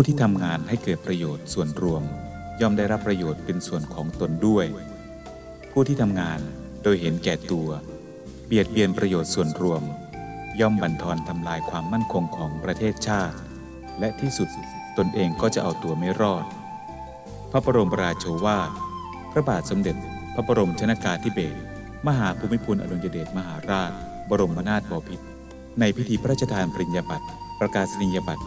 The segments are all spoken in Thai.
ผู้ที่ทำงานให้เกิดประโยชน์ส่วนรวม ย่อมได้รับประโยชน์เป็นส่วนของตนด้วย ผู้ที่ทำงานโดยเห็นแก่ตัว เบียดเบียนประโยชน์ส่วนรวม ย่อมบั่นทอนทำลายความมั่นคงของประเทศชาติ และที่สุดตนเองก็จะเอาตัวไม่รอด พระบรมราโชวาทพระบาทสมเด็จ พระบรมชนากาธิเบศรมหาภูมิพลอดุลยเดชมหาราช บรมนาถบพิตรในพิธีพระราชทานปริญญาบัตรประกาศนียบัตร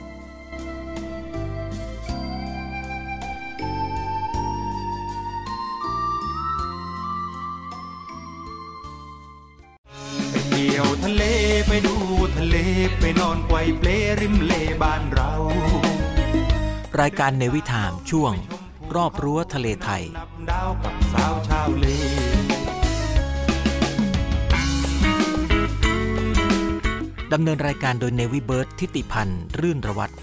การในวิถามช่วง รอบรั้วทะเลไทย ดาวกับสาวชาวเลดำเนินรายการโดยเนวิเบิร์ตทิติพันธ์ รื่นระวัตร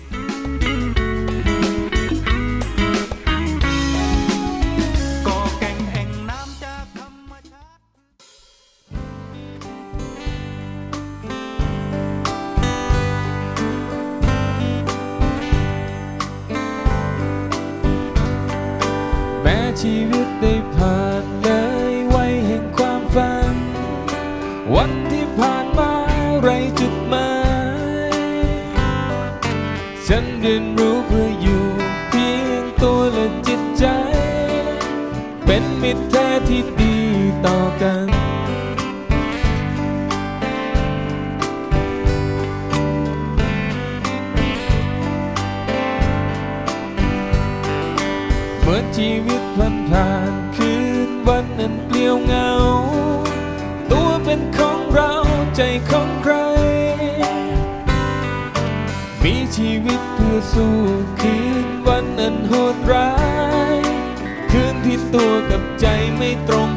ชีวิตได้ผ่านเลยวัยแห่งความฝัน วันที่ผ่านมาไรจุดหมายฉันเรียนรู้เพื่ออยู่เพียงตัวและจิตใจ เป็นมิตรแท้ที่ดีต่อกัน เหงา ตัวเป็นของเราใจของใคร มีชีวิตเพื่อสู้คืนวันอันโหดร้าย คืนที่ตัวกับใจไม่ตรง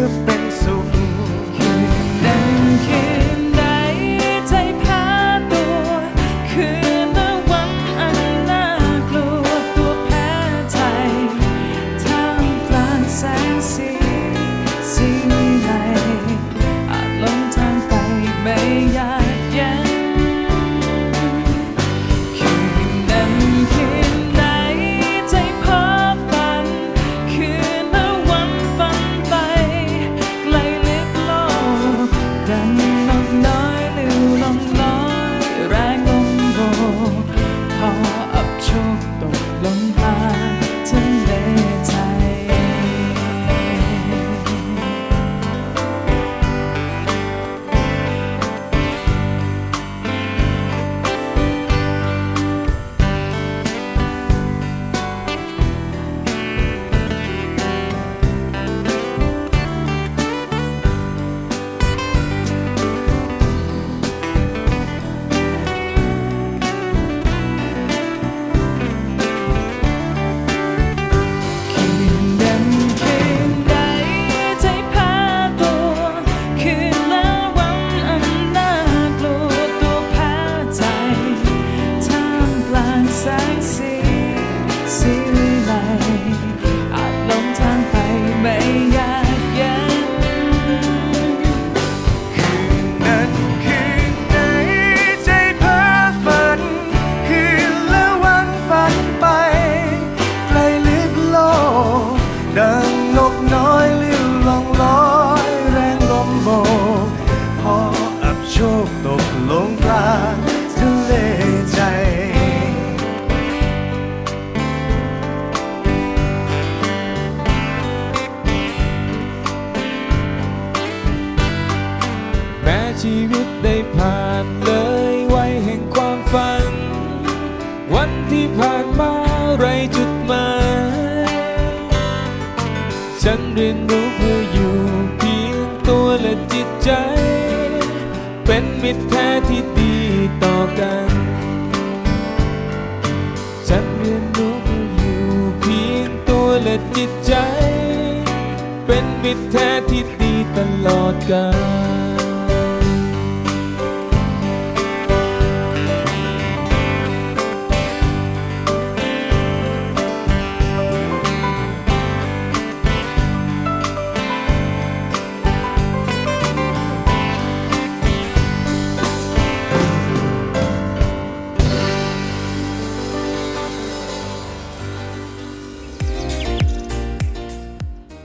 เจ กาล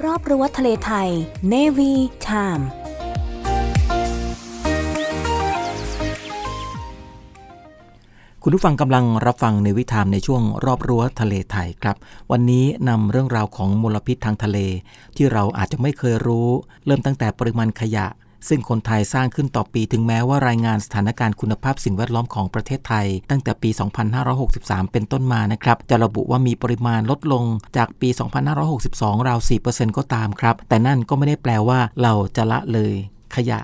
รอบรั้วทะเลไทย Navy ผู้ฟังกำลังรับฟังในวิถามในช่วงรอบรั้วทะเลไทยครับ วันนี้นำเรื่องราวของมลพิษทางทะเล ที่เราอาจจะไม่เคยรู้ เริ่มตั้งแต่ปริมาณขยะ ซึ่งคนไทยสร้างขึ้นต่อปีถึงแม้ว่ารายงานสถานการณ์คุณภาพสิ่งแวดล้อมของประเทศไทย ตั้งแต่ปี 2563 เป็นต้นมานะครับ จะระบุว่ามีปริมาณลดลงจากปี 2562 ราว 4%ก็ตามครับ แต่นั่นก็ไม่ได้แปลว่าเราจะละเลยขยะ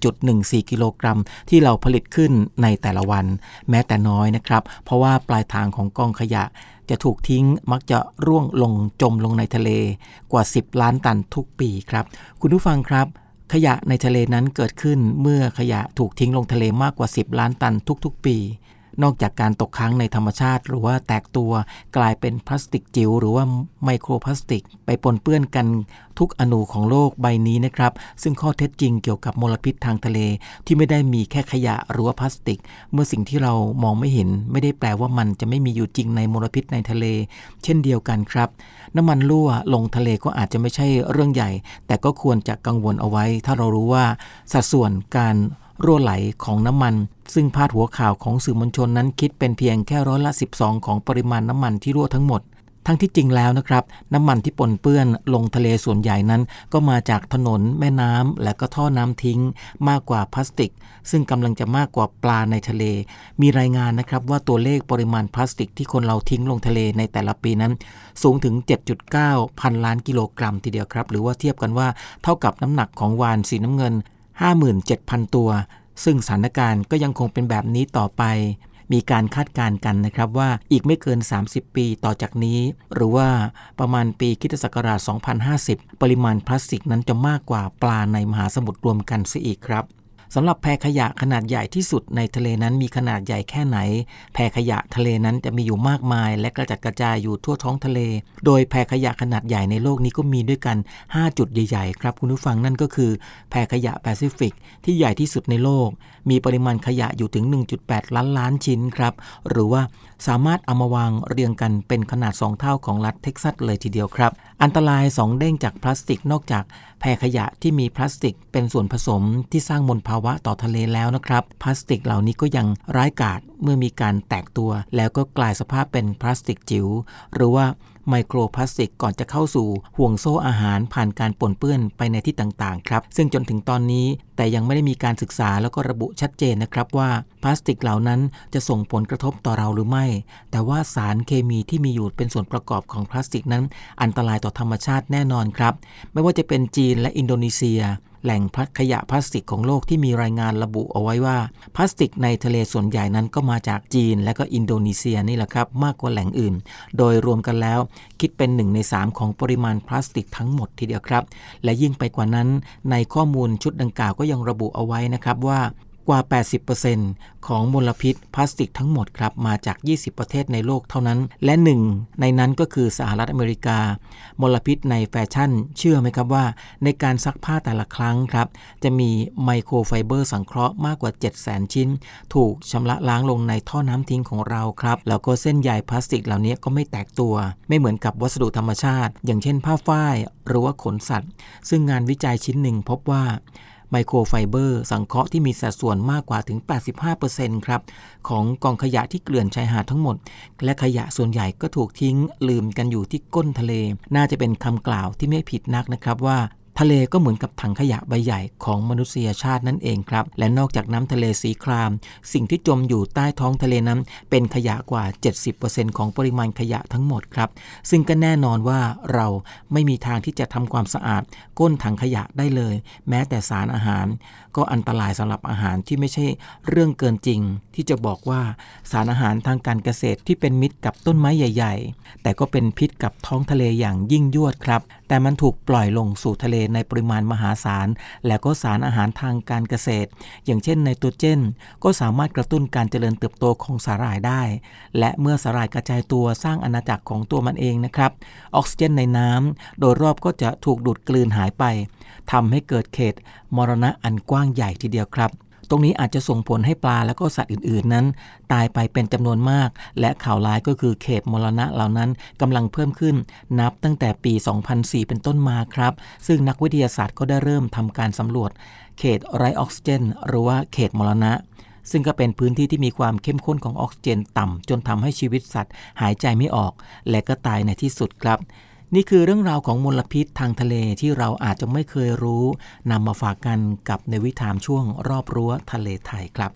1.14 กิโลกรัม ที่เราผลิตขึ้นในแต่ละวัน แม้แต่น้อยนะครับ เพราะว่าปลายทางของกองขยะจะถูกทิ้งมักจะร่วงลงจมลงในทะเลกว่า 10 ล้านตันทุกปีครับ คุณผู้ฟังครับ ขยะในทะเลนั้นเกิดขึ้นเมื่อขยะถูกทิ้งลงทะเลมากกว่า 10 ล้านตันทุกๆ ปี นอกจากการตกค้างในธรรมชาติ หรือว่าแตกตัวกลายเป็นพลาสติกจิ๋วหรือว่าไมโครพลาสติก ไปปนเปื้อนกันทุกอนูของโลกใบนี้นะครับ ซึ่งข้อเท็จจริงเกี่ยวกับมลพิษทางทะเล ที่ไม่ได้มีแค่ขยะหรือว่าพลาสติก เมื่อสิ่งที่เรามองไม่เห็น ไม่ได้แปลว่ามันจะไม่มีอยู่จริงในมลพิษในทะเล เช่นเดียวกันครับ น้ำมันรั่วลงทะเลก็อาจจะไม่ใช่เรื่องใหญ่ แต่ก็ควรจะกังวลเอาไว้ ถ้าเรารู้ว่าสัดส่วนการ รั่วไหลของน้ำมัน ซึ่งพาดหัวข่าวของสื่อมวลชนนั้นคิดเป็นเพียงแค่ร้อยละ 12 ของปริมาณน้ำมันที่รั่วทั้งหมด ทั้งที่จริงแล้วนะครับ น้ำมันที่ปนเปื้อนลงทะเลส่วนใหญ่นั้น ก็มาจากถนน แม่น้ำและก็ท่อน้ำทิ้ง มากกว่าพลาสติก ซึ่งกำลังจะมากกว่าปลาในทะเล มีรายงานนะครับว่าตัวเลขปริมาณพลาสติกที่คนเราทิ้งลงทะเลในแต่ละปีนั้น สูงถึง 7.9 พันล้านกิโลกรัมทีเดียวครับ หรือว่าเทียบกันว่าเท่ากับน้ำหนักของวานสีน้ำเงิน 57,000 ตัว ซึ่งสถานการณ์ก็ยังคงเป็นแบบนี้ต่อไป มีการคาดการณ์กันนะครับว่าอีกไม่เกิน 30 ปีต่อจากนี้ หรือว่าประมาณปีคิสตศักราช 2050 ปริมาณพลาสติกนั้นจะมากกว่าปลาในมหาสมุทรรวมกันเสียอีกครับ สำหรับแพขยะขนาดใหญ่ที่สุดในทะเลนั้นมีขนาดใหญ่แค่ไหน แพขยะทะเลนั้นจะมีอยู่มากมาย และกระจัดกระจายอยู่ทั่วท้องทะเล โดยแพขยะขนาดใหญ่ในโลกนี้ก็มีด้วยกัน 5 จุดใหญ่ๆ ครับคุณผู้ฟังนั่นก็คือ แพขยะแปซิฟิก ที่ใหญ่ที่สุดในโลก มีปริมาณขยะอยู่ถึง 1.8 ล้านล้านชิ้นครับ หรือว่าสามารถเอามาวางเรียงกันเป็นขนาด 2 เท่าของรัฐเท็กซัสเลยทีเดียวครับ อันตราย 2 เด้งจากพลาสติกนอกจากแพรขยะที่มีพลาสติกเป็นส่วนผสมที่สร้างมลภาวะต่อทะเลแล้วนะครับ พลาสติกเหล่านี้ก็ยังร้ายกาจเมื่อมีการแตกตัว แล้วก็กลายสภาพเป็นพลาสติกจิ๋วหรือว่า ไมโครพลาสติกก่อนจะเข้าสู่ห่วงโซ่อาหารผ่านการปนเปื้อนไปในที่ต่างๆครับ ซึ่งจนถึงตอนนี้แต่ยังไม่ได้มีการศึกษาแล้วก็ระบุชัดเจนนะครับว่าพลาสติกเหล่านั้นจะส่งผลกระทบต่อเราหรือไม่ แต่ว่าสารเคมีที่มีอยู่เป็นส่วนประกอบของพลาสติกนั้น อันตรายต่อธรรมชาติแน่นอนครับ ไม่ว่าจะเป็นจีนและอินโดนีเซียแหล่งพักขยะพลาสติกของโลกที่มีรายงานระบุเอาไว้ว่า พลาสติกในทะเลส่วนใหญ่นั้นก็มาจากจีนและก็อินโดนีเซียนี่แหละครับ มากกว่าแหล่งอื่น โดยรวมกันแล้ว คิดเป็น 1 ใน 3 ของปริมาณพลาสติกทั้งหมดทีเดียวครับ และยิ่งไปกว่านั้น ในข้อมูลชุดดังกล่าวก็ยังระบุเอาไว้นะครับว่า กว่า 80%ของมลพิษพลาสติกทั้งหมดครับมาจาก 20 ประเทศในโลกเท่านั้น และหนึ่งในนั้นก็คือสหรัฐอเมริกา มลพิษในแฟชั่น เชื่อไหมครับว่า ในการซักผ้าแต่ละครั้งครับ จะมีไมโครไฟเบอร์สังเคราะห์มากกว่า 700,000 ชิ้น ถูกชำระล้างลงในท่อน้ำทิ้งของเราครับ แล้วก็เส้นใยพลาสติกเหล่านี้ก็ไม่แตกตัว ไม่เหมือนกับวัสดุธรรมชาติ อย่างเช่น ผ้าฝ้ายหรือว่าขนสัตว์ ซึ่งงานวิจัยชิ้นหนึ่งพบว่า ไมโครไฟเบอร์สังเคราะห์ที่มีสัดส่วนมากกว่าถึง 85%ครับของกองขยะที่เกลื่อนชายหาดทั้งหมด และขยะส่วนใหญ่ก็ถูกทิ้งลืมกันอยู่ที่ก้นทะเล น่าจะเป็นคำกล่าวที่ไม่ผิดนักนะครับว่า ทะเลก็เหมือนกับถังขยะใบใหญ่ของมนุษยชาตินั่นเองครับ และนอกจากน้ำทะเลสีคราม สิ่งที่จมอยู่ใต้ท้องทะเลนั้น เป็นขยะกว่า 70%ของปริมาณขยะทั้งหมดครับ ซึ่งก็แน่นอนว่าเราไม่มีทางที่จะทำความสะอาด ก้นถังขยะได้เลย แม้แต่สารอาหาร ก็อันตรายสำหรับอาหารที่ไม่ใช่เรื่องเกินจริง ที่จะบอกว่าสารอาหารทางการเกษตรที่เป็นมิตรกับต้นไม้ใหญ่ ๆ แต่ก็เป็นพิษกับท้องทะเลอย่างยิ่งยวดครับแต่มันถูกปล่อยลงสู่ทะเลในปริมาณมหาศาล และก็สารอาหารทางการเกษตร อย่างเช่นไนโตรเจน ก็สามารถกระตุ้นการเจริญเติบโตของสาหร่ายได้ และเมื่อสาหร่ายกระจายตัวสร้างอาณาจักรของตัวมันเองนะครับ ออกซิเจนในน้ำโดยรอบก็จะถูกดูดกลืนหายไปทำให้เกิดเขตมรณะอันกว้างใหญ่ทีเดียวครับ ตรงนี้อาจจะส่งผลให้ปลาและก็สัตว์อื่นๆนั้น ตายไปเป็นจำนวนมาก และข่าวร้ายก็คือเขตมรณะเหล่านั้นกำลังเพิ่มขึ้น นับตั้งแต่ปี 2004 เป็นต้นมาครับ ซึ่งนักวิทยาศาสตร์ก็ได้เริ่มทำการสำรวจ เขตไรออกซิเจนหรือว่าเขตมรณะซึ่งก็เป็นพื้นที่ที่มีความเข้มข้นของออกซิเจนต่ำ จนทำให้ชีวิตสัตว์หายใจไม่ออก และก็ตายในที่สุดครับ นี่คือเรื่องราวของมลพิษทางทะเลที่เราอาจจะไม่เคยรู้นำมาฝากกันกับในวิถามช่วงรอบรั้วทะเลไทยครับ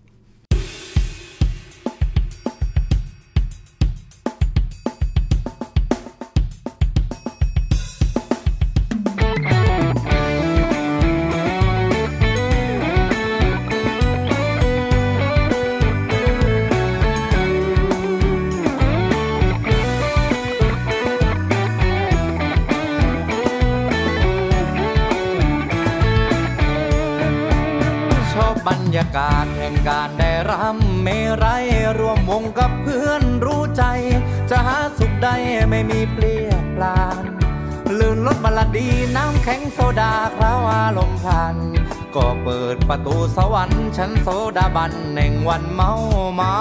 ไม่มีเปลี่ยนปลานลื่นรถบลาดีน้ำแข็งโซดาคราวอารมณ์พัน ก็เปิดประตูสวรรค์ชั้นโซดาบันแห่งวันเมาเมา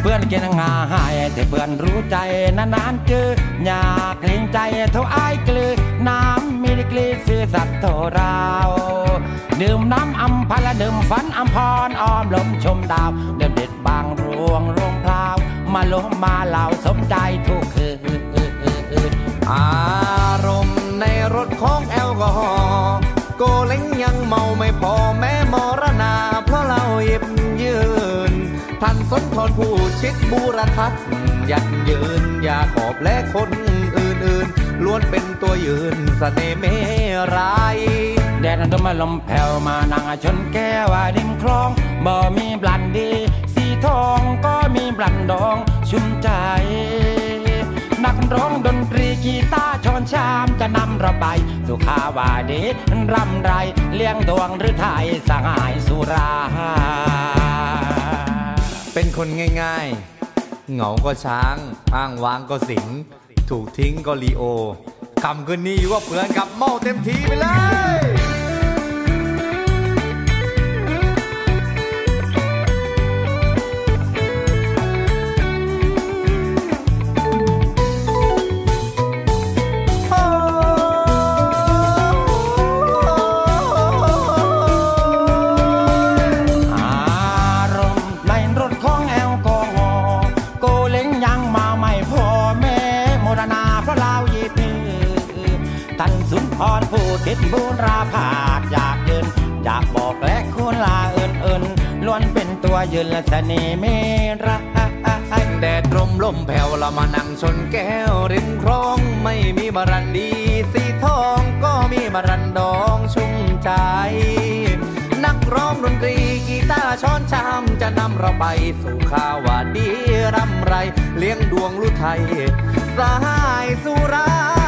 เพื่อนกินงาหายแต่เพื่อนรู้ใจนานๆเจออยากเกรงใจเท่าอายกลือน้ำมีดีกรีซื่อสัตย์เท่าเราดื่มน้ำอัมพละดื่มฝันอัมพรอ้อมลมชมดาวเดิมเด็ดบางรวงรวงพราวมาลมมาเหล่าสมใจทุก อารมณ์ในรถของแอลกอฮอล์โกเล้งยังเมาไม่พอแม้มรณา เพราะเราหยิบยืน ท่านสนทรผู้ชิดบูรทัศน์ยันยืนอย่าขอบและคนอื่นๆล้วนเป็นตัวยืนสเสน่ห์เมรายแดดนั้นมาลมแผ่วมานั่งชนแก้วริมคลองบ่มีบลันดี สีทองก็มีบลันดองชุ่มใจ นักร้องดนตรีกีตาร์ชอนชามจะนำเราไปสุขาวาดีรำไรเลี้ยงดวงหรือไทยสหายสุรา เป็นคนง่ายๆ เหงาก็ช้างอ้างว้างก็สิง ถูกทิ้งก็ลีโอคำคืนนี้อยู่ว่าเพื่อนกับเมาเต็มทีไปเลย คิดบูราภาคอยากยืนอยากบอกและคุณลาเอินเอินล้วนเป็นตัวยืนและเสน่ห์เมรักแดดลมลมแผ่วละมานั่งชนแก้วริมคลองไม่มีมรันดีสีทองก็มีมรันดองชุ่มใจ นักร้องดนตรีกีตาร์ช้อนชามจะนำเราไปสู่ข่าวว่าดีร่ำไร เลี้ยงดวงลุไทยสหายสุรา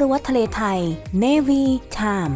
รั้วทะเลไทย Navy Time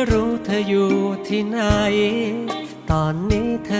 ่รู้เธออยู่ที่ไหน ตอนนี้เธอ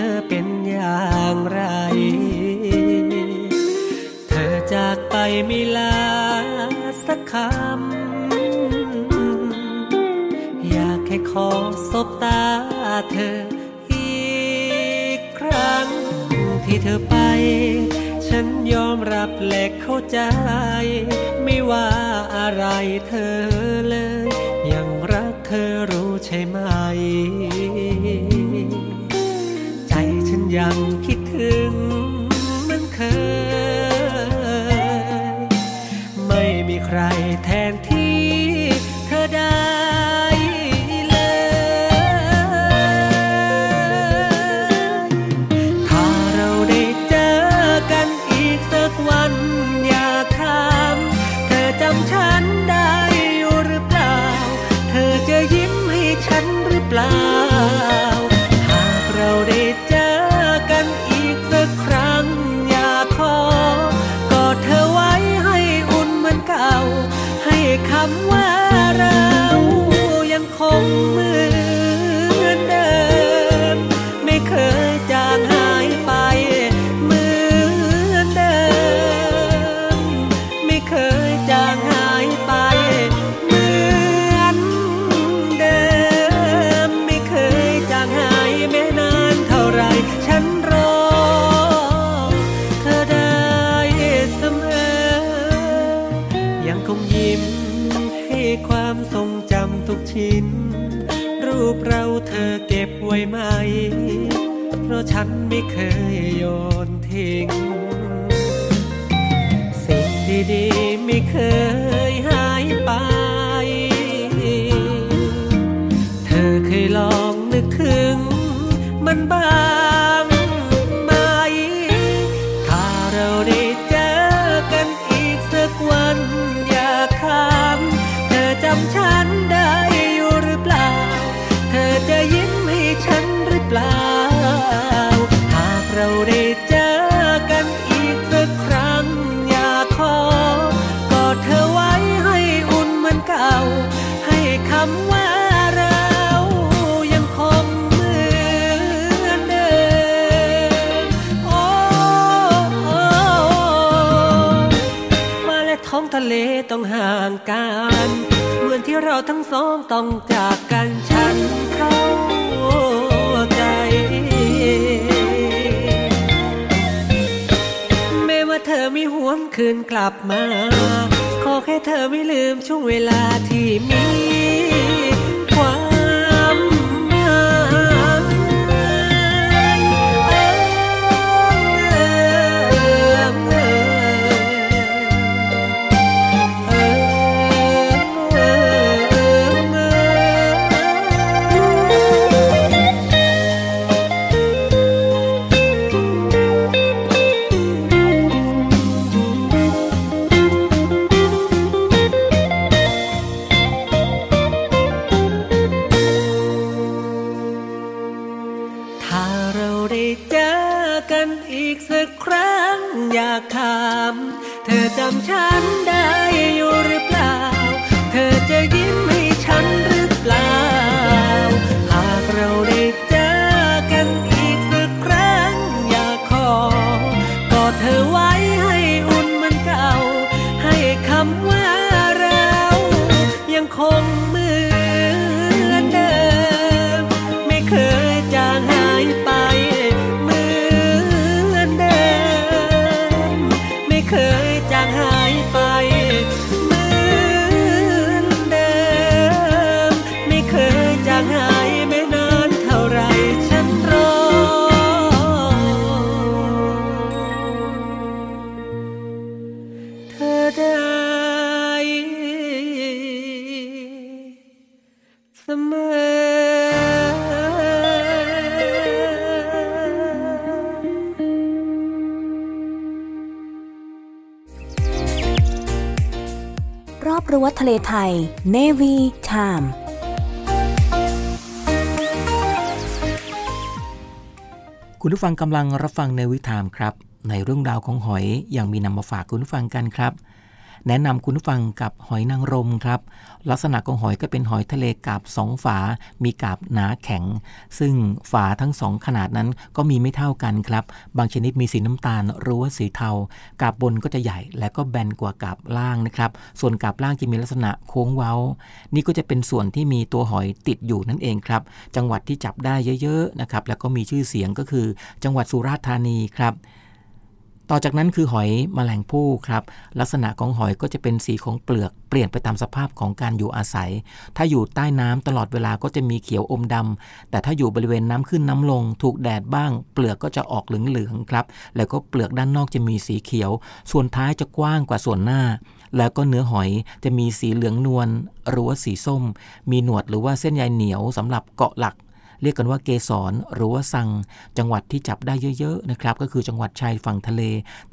จำฉันได้ Navy Time คุณผู้ฟังกำลังรับฟังในวิถามครับ ในเรื่องราวของหอยอยังมีนำมาฝากคุณผู้ฟังกันครับ แนะนำคุณผู้ฟังกับหอยนางรมครับ ลักษณะของหอยก็เป็นหอยทะเลกาบสองฝา มีกาบหนาแข็ง ซึ่งฝาทั้งสองขนาดนั้นก็มีไม่เท่ากันครับ บางชนิดมีสีน้ำตาลหรือว่าสีเทา กาบบนก็จะใหญ่และก็แบนกว่ากาบล่างนะครับ ส่วนกาบล่างจะมีลักษณะโค้งเว้า นี่ก็จะเป็นส่วนที่มีตัวหอยติดอยู่นั่นเองครับ จังหวัดที่จับได้เยอะๆนะครับ แล้วก็มีชื่อเสียงก็คือ จังหวัดสุราษฎร์ธานีครับ ต่อจากนั้นคือหอยแมลงภู่ครับ ลักษณะของหอยก็จะเป็นสีของเปลือกเปลี่ยนไปตามสภาพของการอยู่อาศัย ถ้าอยู่ใต้น้ำตลอดเวลาก็จะมีเขียวอมดำแต่ถ้าอยู่บริเวณน้ำขึ้นน้ำลง ถูกแดดบ้าง เปลือกก็จะออกเหลืองๆครับ แล้วก็เปลือกด้านนอกจะมีสีเขียว ส่วนท้ายจะกว้างกว่าส่วนหน้า แล้วก็เนื้อหอยจะมีสีเหลืองนวลหรือว่าสีส้ม มีหนวดหรือว่าเส้นใยเหนียวสำหรับเกาะหลัก เรียกกันว่าเกสรหรือว่าสัง จังหวัดที่จับได้เยอะๆนะครับก็คือจังหวัดชายฝั่งทะเล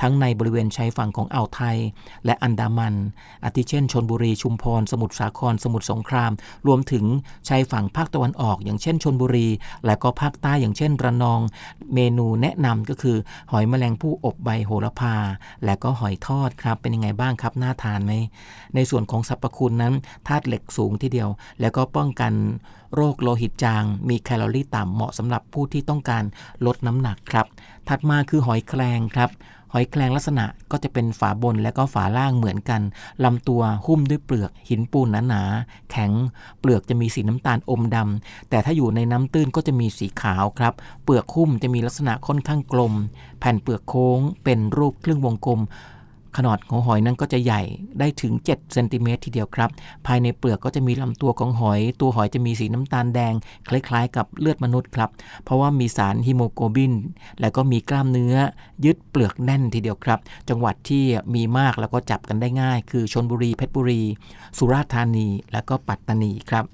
ทั้งในบริเวณชายฝั่งของอ่าวไทย และอันดามัน อาทิเช่นชนบุรีชุมพร สมุทรสาคร สมุทรสงคราม รวมถึงชายฝั่งภาคตะวันออก อย่างเช่นชนบุรี และก็ภาคใต้อย่างเช่นระนอง เมนูแนะนำก็คือ หอยแมลงภู่อบใบโหระพา และก็หอยทอดครับเป็นยังไงบ้างครับน่าทานไหมในส่วนของสรรพคุณนั้นธาตุเหล็กสูงทีเดียว แล้วก็ป้องกันโรคโลหิตจาง มีแคลอรี่ต่ำเหมาะสำหรับผู้ที่ต้องการลดน้ำหนักครับ ถัดมาคือหอยแครงครับหอยแครงลักษณะก็จะเป็นฝาบนและก็ฝาล่างเหมือนกันลำตัวหุ้มด้วยเปลือกหินปูนหนาๆแข็ง เปลือกจะมีสีน้ำตาลอมดำแต่ถ้าอยู่ในน้ำตื้นก็จะมีสีขาวครับ เปลือกหุ้มจะมีลักษณะค่อนข้างกลม แผ่นเปลือกโค้ง เป็นรูปครึ่งวงกลม ขนาดของหอยนั้นก็จะใหญ่ได้ถึง7เซนติเมตรทีเดียวครับ ภายในเปลือกก็จะมีลำตัวของหอย ตัวหอยจะมีสีน้ำตาลแดง คล้ายๆ กับเลือดมนุษย์ครับ เพราะว่ามีสารฮิโมโกลบิน และก็มีกล้ามเนื้อ ยึดเปลือกแน่นทีเดียวครับ จังหวัดที่มีมากแล้วก็จับกันได้ง่าย คือชนบุรีเพชรบุรี สุราษฎร์ธานี และก็ปัตตานีครับ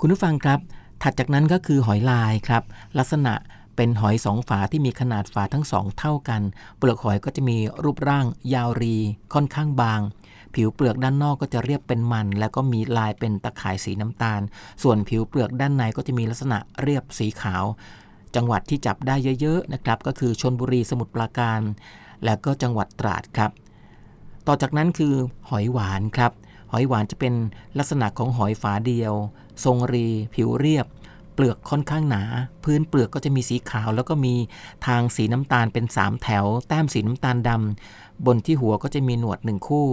คุณผู้ฟังครับ ถัดจากนั้นก็คือหอยลายครับ ลักษณะ เป็นหอยสองฝาที่มีขนาดฝาทั้งสองเท่ากัน เปลือกหอยก็จะมีรูปร่างยาวรีค่อนข้างบาง ผิวเปลือกด้านนอกก็จะเรียบเป็นมัน แล้วก็มีลายเป็นตะข่ายสีน้ำตาล ส่วนผิวเปลือกด้านในก็จะมีลักษณะเรียบสีขาว จังหวัดที่จับได้เยอะๆนะครับ ก็คือชนบุรีสมุทรปราการ และก็จังหวัดตราดครับ ต่อจากนั้นคือหอยหวานครับ หอยหวานจะเป็นลักษณะของหอยฝาเดียว ทรงรี ผิวเรียบ เปลือกค่อนข้างหนา พื้นเปลือกก็จะมีสีขาว แล้วก็มีทางสีน้ำตาลเป็น 3 แถว แต้มสีน้ำตาลดำบนที่หัวก็จะมีหนวดหนึ่งคู่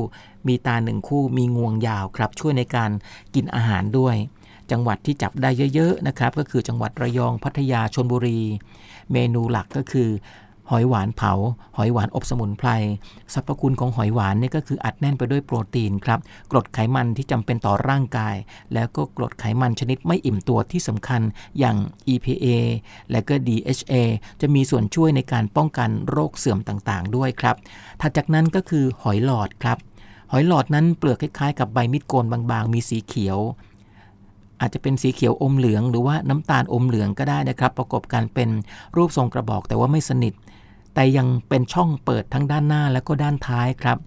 มีตาหนึ่งคู่ มีงวงยาวครับ ช่วยในการกินอาหารด้วย จังหวัดที่จับได้เยอะๆนะครับ ก็คือจังหวัดระยองพัทยาชนบุรี เมนูหลักก็คือ หอยหวานเผา หอยหวานอบสมุนไพรสรรพคุณของหอยหวานเนี่ยก็คืออัดแน่นไปด้วยโปรตีนครับกรดไขมันที่จำเป็นต่อร่างกาย แล้วก็กรดไขมันชนิดไม่อิ่มตัวที่สำคัญอย่าง EPA และก็ DHA จะมีส่วนช่วยในการป้องกันโรคเสื่อมต่างๆ ด้วยครับถัดจากนั้นก็คือหอยหลอดครับหอยหลอดนั้นเปลือกคล้ายๆ กับใบมีดโกนบางๆ มีสีเขียวอาจจะเป็นสีเขียวอมเหลืองหรือว่าน้ำตาลอมเหลืองก็ได้นะครับ ประกบกันเป็นรูปทรงกระบอกแต่ว่าไม่สนิท แต่ยังเป็นช่องเปิดทั้งด้านหน้าและก็ด้านท้ายครับ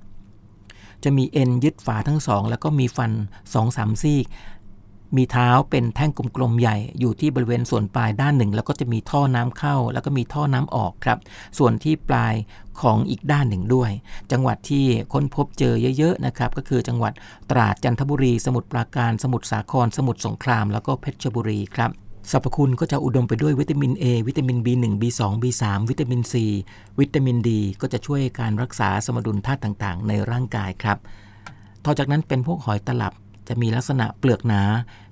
จะมีเอ็นยึดฝาทั้งสองแล้วก็มีฟัน2อสามซี่มีเท้าเป็นแท่งกลมๆใหญ่อยู่ที่บริเวณส่วนปลายด้านหนึ่ง แล้วก็จะมีท่อน้ำเข้า แล้วก็มีท่อน้ำออกครับ ส่วนที่ปลายของอีกด้านหนึ่งด้วย จังหวัดที่ค้นพบเจอเยอะๆนะครับก็คือจังหวัดตราดจันทบุรี สมุทรปราการ สมุทรสาคร สมุทรสงคราม แล้วก็เพชรบุรีครับ สรรพคุณก็จะอุดมไปด้วยวิตามิน A วิตามิน B1 B2 B3 วิตามิน C วิตามิน D ก็จะช่วยการรักษาสมดุลธาตุต่างๆ ในร่างกายครับ ต่อจากนั้นเป็นพวกหอยตลับจะมีลักษณะเปลือกหนา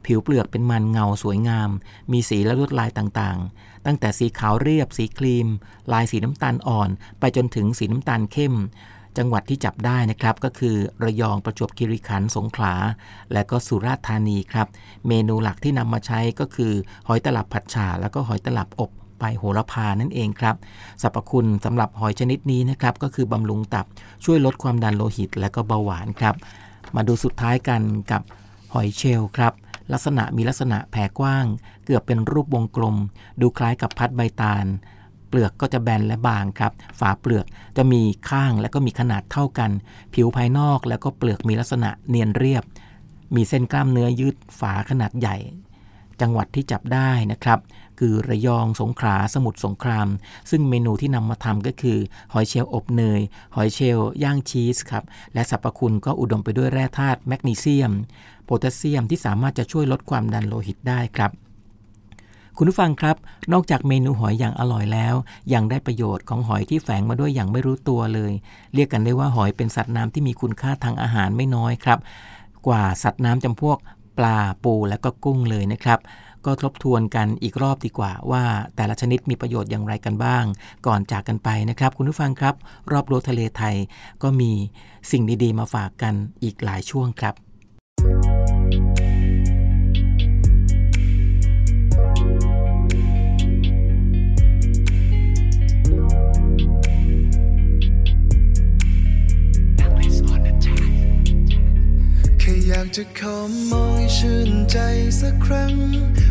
ผิวเปลือกเป็นมันเงาสวยงาม มีสีและลวดลายต่างๆ ตั้งแต่สีขาวเรียบ สีครีม ลายสีน้ำตาลอ่อน ไปจนถึงสีน้ำตาลเข้ม จังหวัดที่จับได้นะครับก็คือระยองประจวบคีรีขันธ์สงขลา และก็สุราษฎร์ธานีครับ เมนูหลักที่นำมาใช้ก็คือ หอยตลับผัดฉ่าแล้วก็หอยตลับอบใบโหระพานั่นเองครับสรรพคุณสำหรับหอยชนิดนี้นะครับก็คือบำรุงตับช่วยลดความดันโลหิต และก็เบาหวานครับ มาดูสุดท้ายกันกับหอยเชลล์ครับลักษณะมีลักษณะแผ่กว้าง เกือบเป็นรูปวงกลม ดูคล้ายกับพัดใบตาล เปลือกก็จะแบนและบางครับ ฝาเปลือกจะมีข้างและก็มีขนาดเท่ากัน ผิวภายนอกแล้วก็เปลือกมีลักษณะเนียนเรียบ มีเส้นกล้ามเนื้อยืดฝาขนาดใหญ่ จังหวัดที่จับได้นะครับ คือระยองสงขลาสมุทรสงคราม ซึ่งเมนูที่นำมาทำก็คือ หอยเชลล์อบเนย หอยเชลล์ย่างชีสครับและสรรพคุณก็อุดมไปด้วยแร่ธาตุแมกนีเซียม โพแทสเซียมที่สามารถจะช่วยลดความดันโลหิตได้ครับ คุณผู้ฟังครับ นอกจากเมนูหอยอย่างอร่อยแล้ว ยังได้ประโยชน์ของหอยที่แฝงมาด้วยอย่างไม่รู้ตัวเลย เรียกกันได้ว่าหอยเป็นสัตว์น้ำที่มีคุณค่าทางอาหารไม่น้อยครับ กว่าสัตว์น้ำจำพวกปลาปูและก็กุ้งเลยนะครับ ก็ทบทวนกันอีกรอบดีกว่าว่าแต่ละชนิดมีประโยชน์อย่างไรกันบ้าง ก่อนจากกันไปนะครับ คุณผู้ฟังครับ รอบรั้วทะเลไทยก็มีสิ่งดีๆ มาฝากกันอีกหลายช่วงครับากจะขอมองให้ชื่นใจสักครั้ง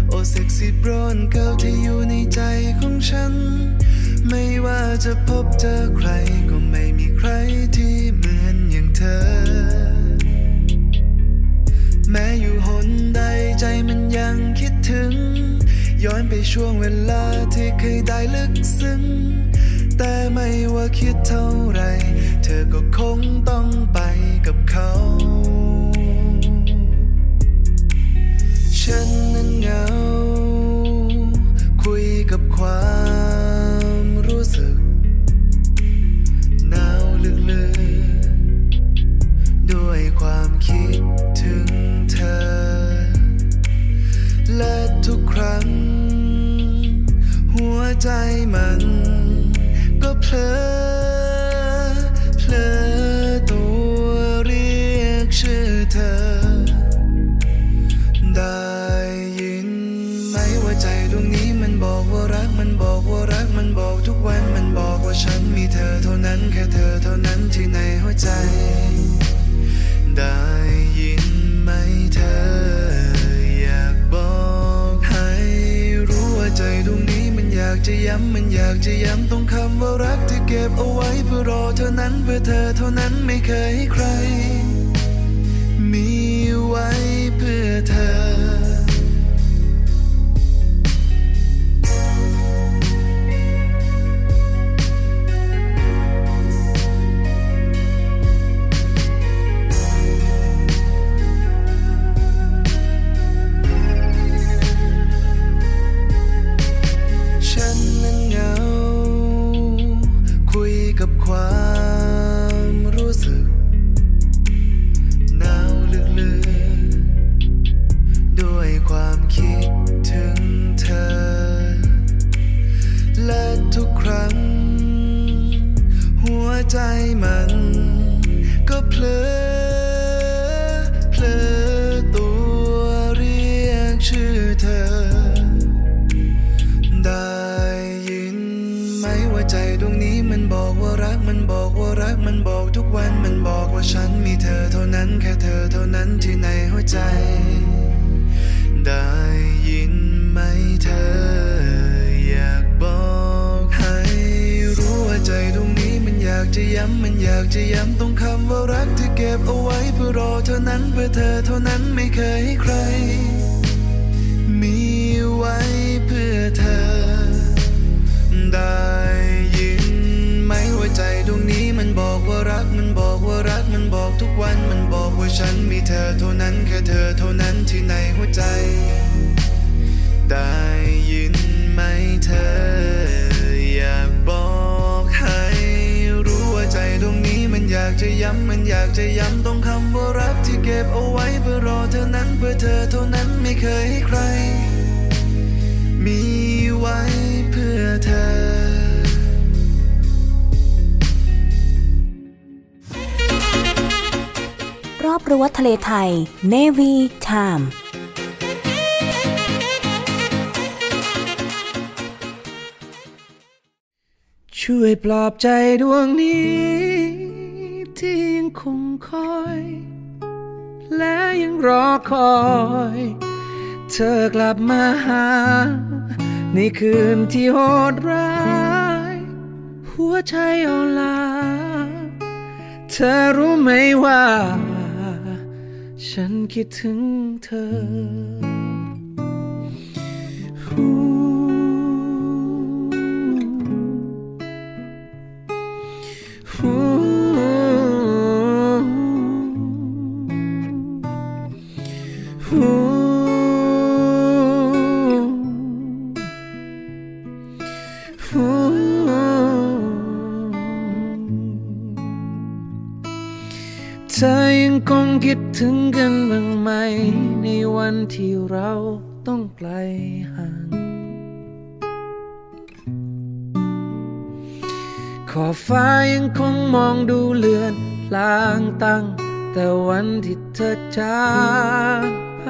โอเซ็กซี่บรอนเกิลที่อยู่ในใจของฉัน ไม่ว่าจะพบเจอใครก็ไม่มีใครที่เหมือนอย่างเธอ แม้อยู่หนใดใจมันยังคิดถึง ย้อนไปช่วงเวลาที่เคยได้ลึกซึ้ง แต่ไม่ว่าคิดเท่าไร เธอก็คงต้องไปกับเขา ฉันนั้นเหงา คุยกับความรู้สึก จะย้ำมันอยากจะย้ำตรงคำว่ารักที่เก็บเอาไว้เพื่อรอเท่านั้นเพื่อเธอเท่านั้นไม่เคยให้ใคร มีไว้เพื่อเธอ ได้ยินไหมว่าใจดวงนี้มันบอกว่ารักมันบอกว่ารักมันบอกทุกวันมันบอกว่าฉันมีเธอเท่านั้นแค่เธอเท่านั้นที่ในหัวใจ ได้ยินไหมเธอ อยากจะย้ำมันอยากจะย้ำตรงคำว่ารักที่เก็บเอาไว้เพื่อรอเธอนั้นเพื่อเธอเท่านั้นไม่เคยให้ใคร มีไว้เพื่อเธอรอบรั้วทะเลไทย Navy Time ช่วยปลอบใจดวงนี้ ที่ยังคงคอย และยังรอคอย เธอกลับมาหา ในคืนที่โหดร้าย หัวใจอ่อนล้าเธอรู้ไหมว่า ฉันคิดถึงเธอ คงคิดถึงกันบ้างไหม ในวันที่เราต้องไกลห่าง ขอฟ้ายังคงมองดูเลือนลางตั้ง แต่วันที่เธอจากไป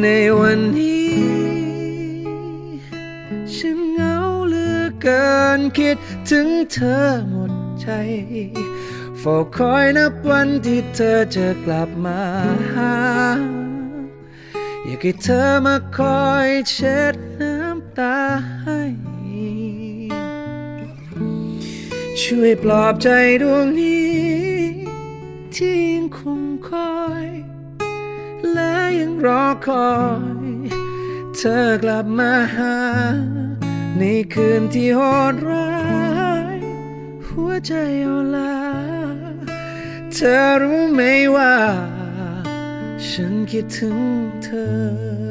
ในวันนี้ ฉันเหงาเหลือเกินคิดถึงเธอหมดใจ ฝ้าคอยนับวันที่เธอจะกลับมาหา อยากให้เธอมาคอยเช็ดน้ำตาให้ ช่วยปลอบใจดวงนี้ ที่ยังคงคอย และยังรอคอย เธอกลับมาหา ในคืนที่โหดร้าย หัวใจอ่อนล้า เธอรู้ไหมว่า ฉันคิดถึงเธอ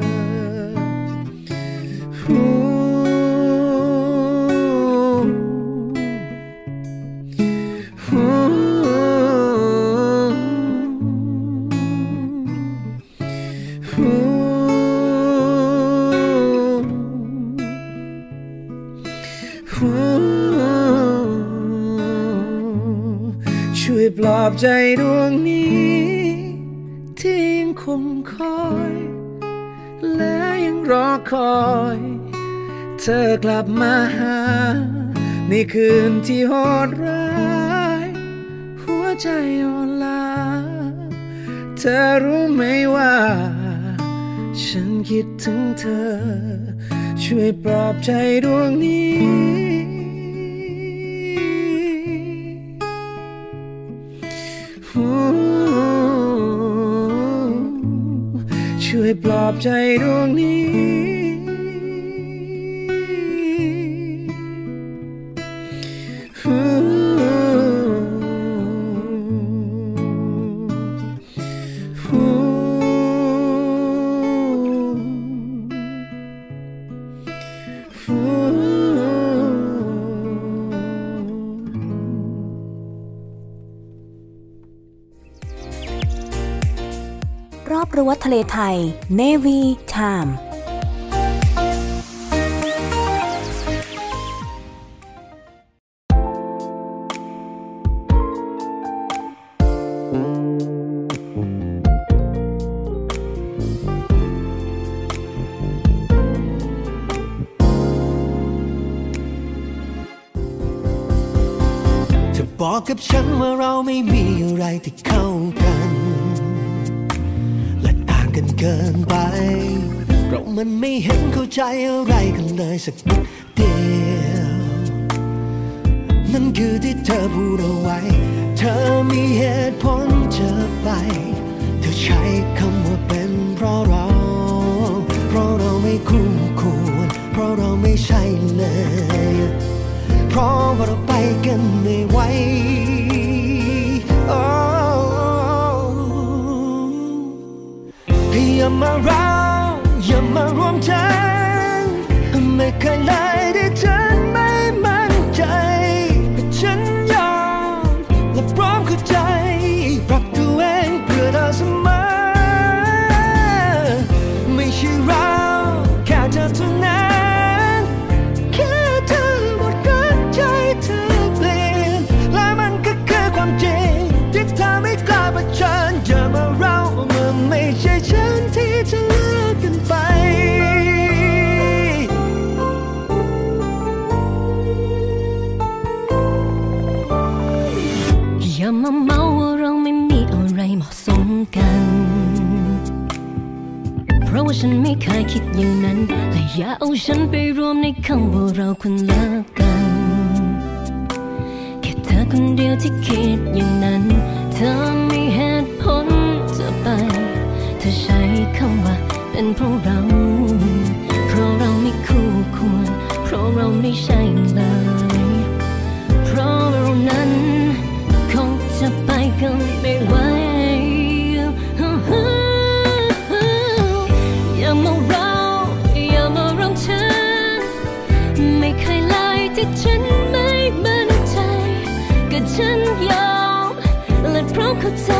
ใจดวงนี้ ที่ยังคงคอย และยังรอคอย เธอกลับมาหา ในคืนที่โหดร้าย หัวใจอ่อนล้าเธอรู้ไหมว่า ฉันคิดถึงเธอ ช่วยปลอบใจดวงนี้ ช่วยปลอบใจดวงนี้ ไทย Navy Time บอกกับฉันว่าเราไม่มีอะไรที่เข้ากัน เกินไป เรามันไม่เห็นเข้าใจอะไรกันเลยสักนิดเดียว นั่นคือที่เธอพูดเอาไว้ เธอมีเหตุผลจะไป เธอใช้คำว่าเป็นเพราะเรา เพราะเราไม่คู่ควร เพราะเราไม่ใช่เลย เพราะว่าเราไปกันไม่ไหว อย่ามาเราอย่ามารวมใจ อย่าเอาฉันไปรวมในคำว่าเราควรเลิกกัน แค่เธอคนเดียวที่คิดอย่างนั้น เธอไม่เหตุผลจะไป เธอใช้คำว่าเป็นเพราะเรา เพราะเราไม่คู่ควร เพราะเราไม่ใช่ ฉันไม่มั่นใจ ก็ฉันยอมและเพราะเข้าใจ